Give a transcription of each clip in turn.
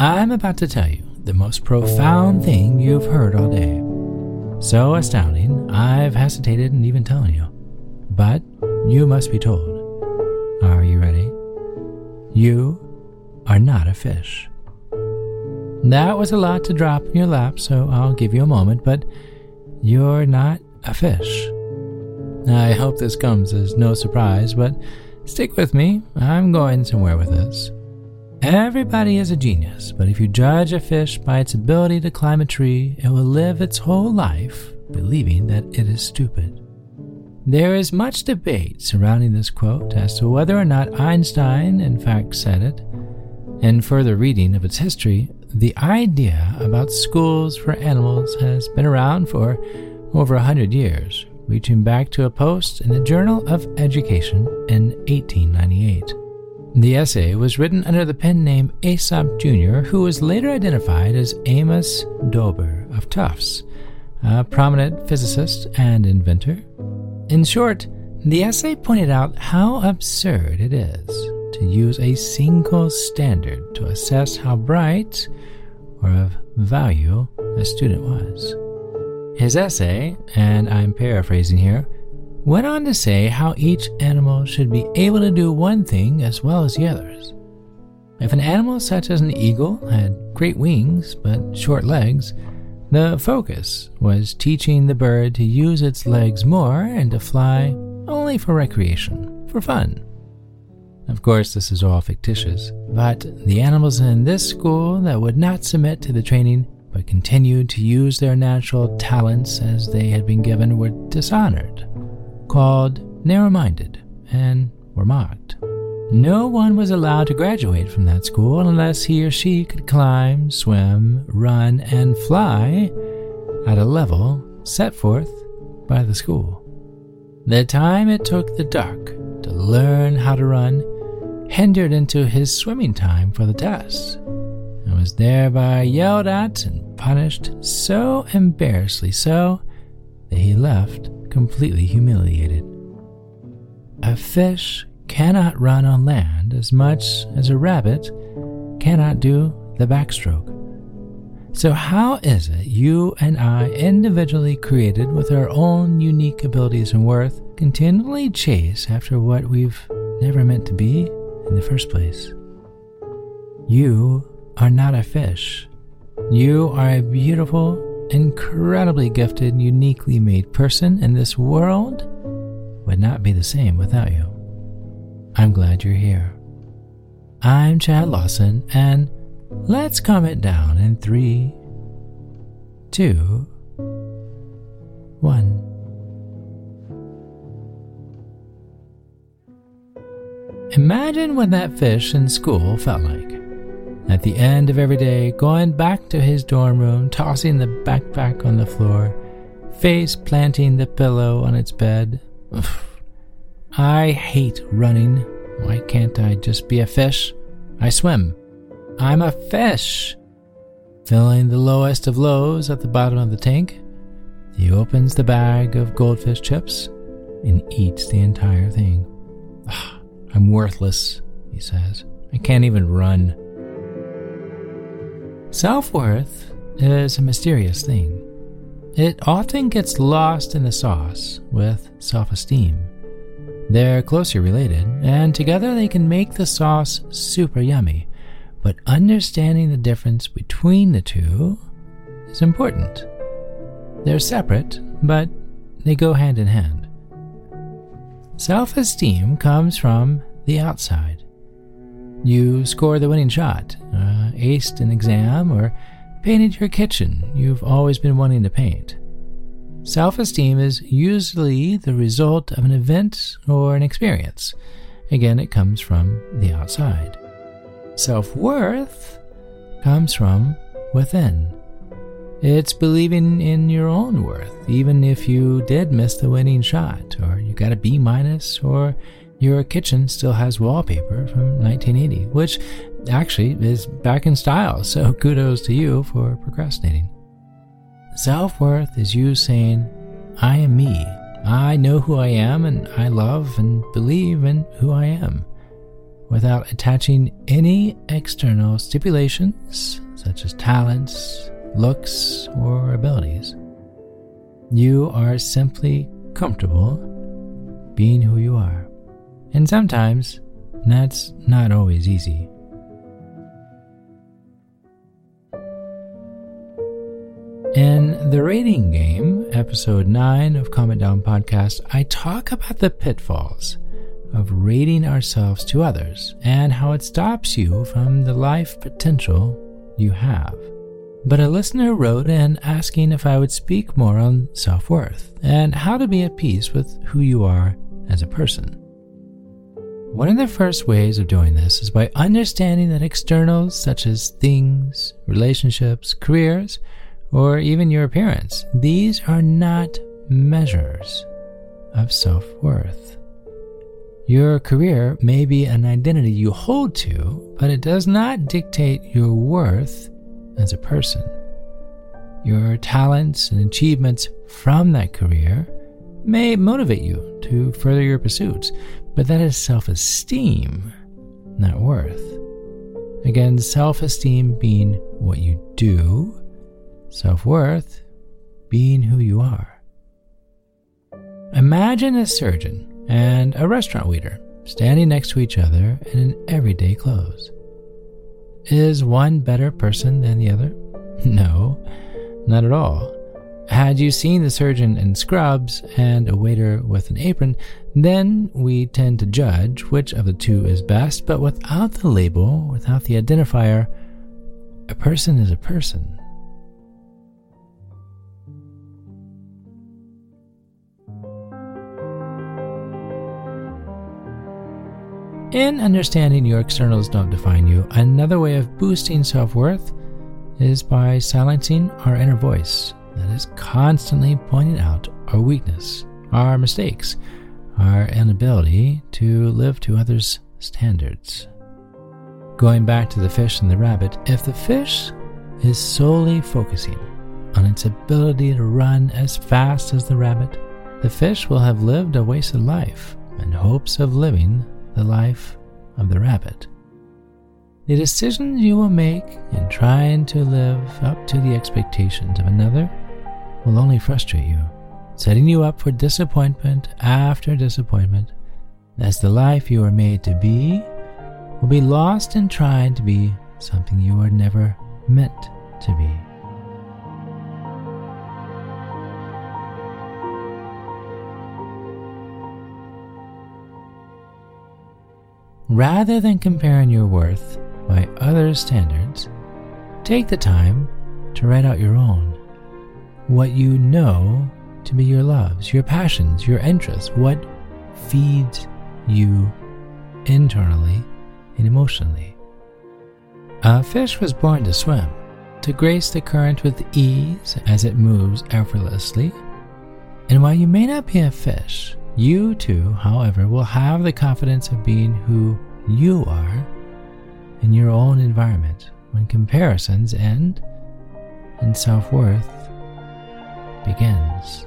I'm about to tell you the most profound thing you've heard all day. So astounding, I've hesitated in even telling you. But you must be told. Are you ready? You are not a fish. That was a lot to drop in your lap, so I'll give you a moment, but you're not a fish. I hope this comes as no surprise, but stick with me. I'm going somewhere with this. Everybody is a genius, but if you judge a fish by its ability to climb a tree, it will live its whole life believing that it is stupid. There is much debate surrounding this quote as to whether or not Einstein in fact said it. In further reading of its history, the idea about schools for animals has been around for over a hundred years, reaching back to a post in the Journal of Education in 1898. The essay was written under the pen name Aesop Jr., who was later identified as Amos Dolbear of Tufts, a prominent physicist and inventor. In short, the essay pointed out how absurd it is to use a single standard to assess how bright or of value a student was. His essay, and I'm paraphrasing here, went on to say how each animal should be able to do one thing as well as the others. If an animal such as an eagle had great wings but short legs, the focus was teaching the bird to use its legs more and to fly only for recreation, for fun. Of course, this is all fictitious, but the animals in this school that would not submit to the training but continued to use their natural talents as they had been given were dishonored called narrow minded and were mocked. No one was allowed to graduate from that school unless he or she could climb, swim, run, and fly at a level set forth by the school. The time it took the duck to learn how to run hindered into his swimming time for the test, and was thereby yelled at and punished so embarrassingly so that he left completely humiliated. A fish cannot run on land as much as a rabbit cannot do the backstroke. So, how is it you and I, individually created with our own unique abilities and worth, continually chase after what we've never meant to be in the first place? You are not a fish. You are a beautiful, incredibly gifted, uniquely made person, and this world would not be the same without you. I'm glad you're here. I'm Chad Lawson, and let's calm it down in three, two, one. Imagine what that fish in school felt like. At the end of every day, going back to his dorm room, tossing the backpack on the floor, face planting the pillow on its bed. I hate running. Why can't I just be a fish? I swim. I'm a fish. Filling the lowest of lows at the bottom of the tank, he opens the bag of goldfish chips and eats the entire thing. Ah, I'm worthless, he says. I can't even run. Self worth is a mysterious thing. It often gets lost in the sauce with self esteem. They're closely related, and together they can make the sauce super yummy. But understanding the difference between the two is important. They're separate, but they go hand in hand. Self esteem comes from the outside. You score the winning shot, uh, aced an exam, or painted your kitchen you've always been wanting to paint. Self esteem is usually the result of an event or an experience. Again, it comes from the outside. Self worth comes from within. It's believing in your own worth, even if you did miss the winning shot, or you got a B minus, or your kitchen still has wallpaper from 1980, which actually is back in style, so kudos to you for procrastinating. Self worth is you saying, I am me. I know who I am and I love and believe in who I am. without attaching any external stipulations such as talents, looks, or abilities. You are simply comfortable being who you are. And sometimes that's not always easy. The rating game, episode 9 of Calm It Down podcast, I talk about the pitfalls of rating ourselves to others and how it stops you from the life potential you have. But a listener wrote in asking if I would speak more on self worth and how to be at peace with who you are as a person. One of the first ways of doing this is by understanding that externals such as things, relationships, careers, or even your appearance. These are not measures of self worth. Your career may be an identity you hold to, but it does not dictate your worth as a person. Your talents and achievements from that career may motivate you to further your pursuits, but that is self esteem, not worth. Again, self esteem being what you do Self worth being who you are. Imagine a surgeon and a restaurant waiter standing next to each other in everyday clothes. Is one better person than the other? No, not at all. Had you seen the surgeon in scrubs and a waiter with an apron, then we tend to judge which of the two is best, but without the label, without the identifier, a person is a person. In understanding your externals don't define you, another way of boosting self worth is by silencing our inner voice that is constantly pointing out our weakness, our mistakes, our inability to live to others' standards. Going back to the fish and the rabbit, if the fish is solely focusing on its ability to run as fast as the rabbit, the fish will have lived a wasted life in hopes of living the life of the rabbit. The decisions you will make in trying to live up to the expectations of another will only frustrate you, setting you up for disappointment after disappointment, as the life you are made to be will be lost in trying to be something you were never meant to be. Rather than comparing your worth by others' standards, take the time to write out your own. What you know to be your loves, your passions, your interests, what feeds you internally and emotionally. A fish was born to swim, to grace the current with ease as it moves effortlessly. And while you may not be a fish, you too, however, will have the confidence of being who you are in your own environment when comparisons end and self worth begins.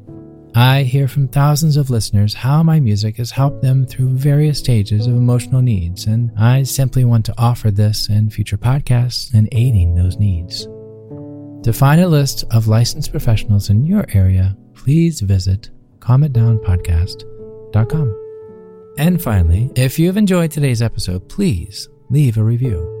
I hear from thousands of listeners how my music has helped them through various stages of emotional needs, and I simply want to offer this and future podcasts in aiding those needs. To find a list of licensed professionals in your area, please visit calmitdownpodcast.com. And finally, if you've enjoyed today's episode, please leave a review.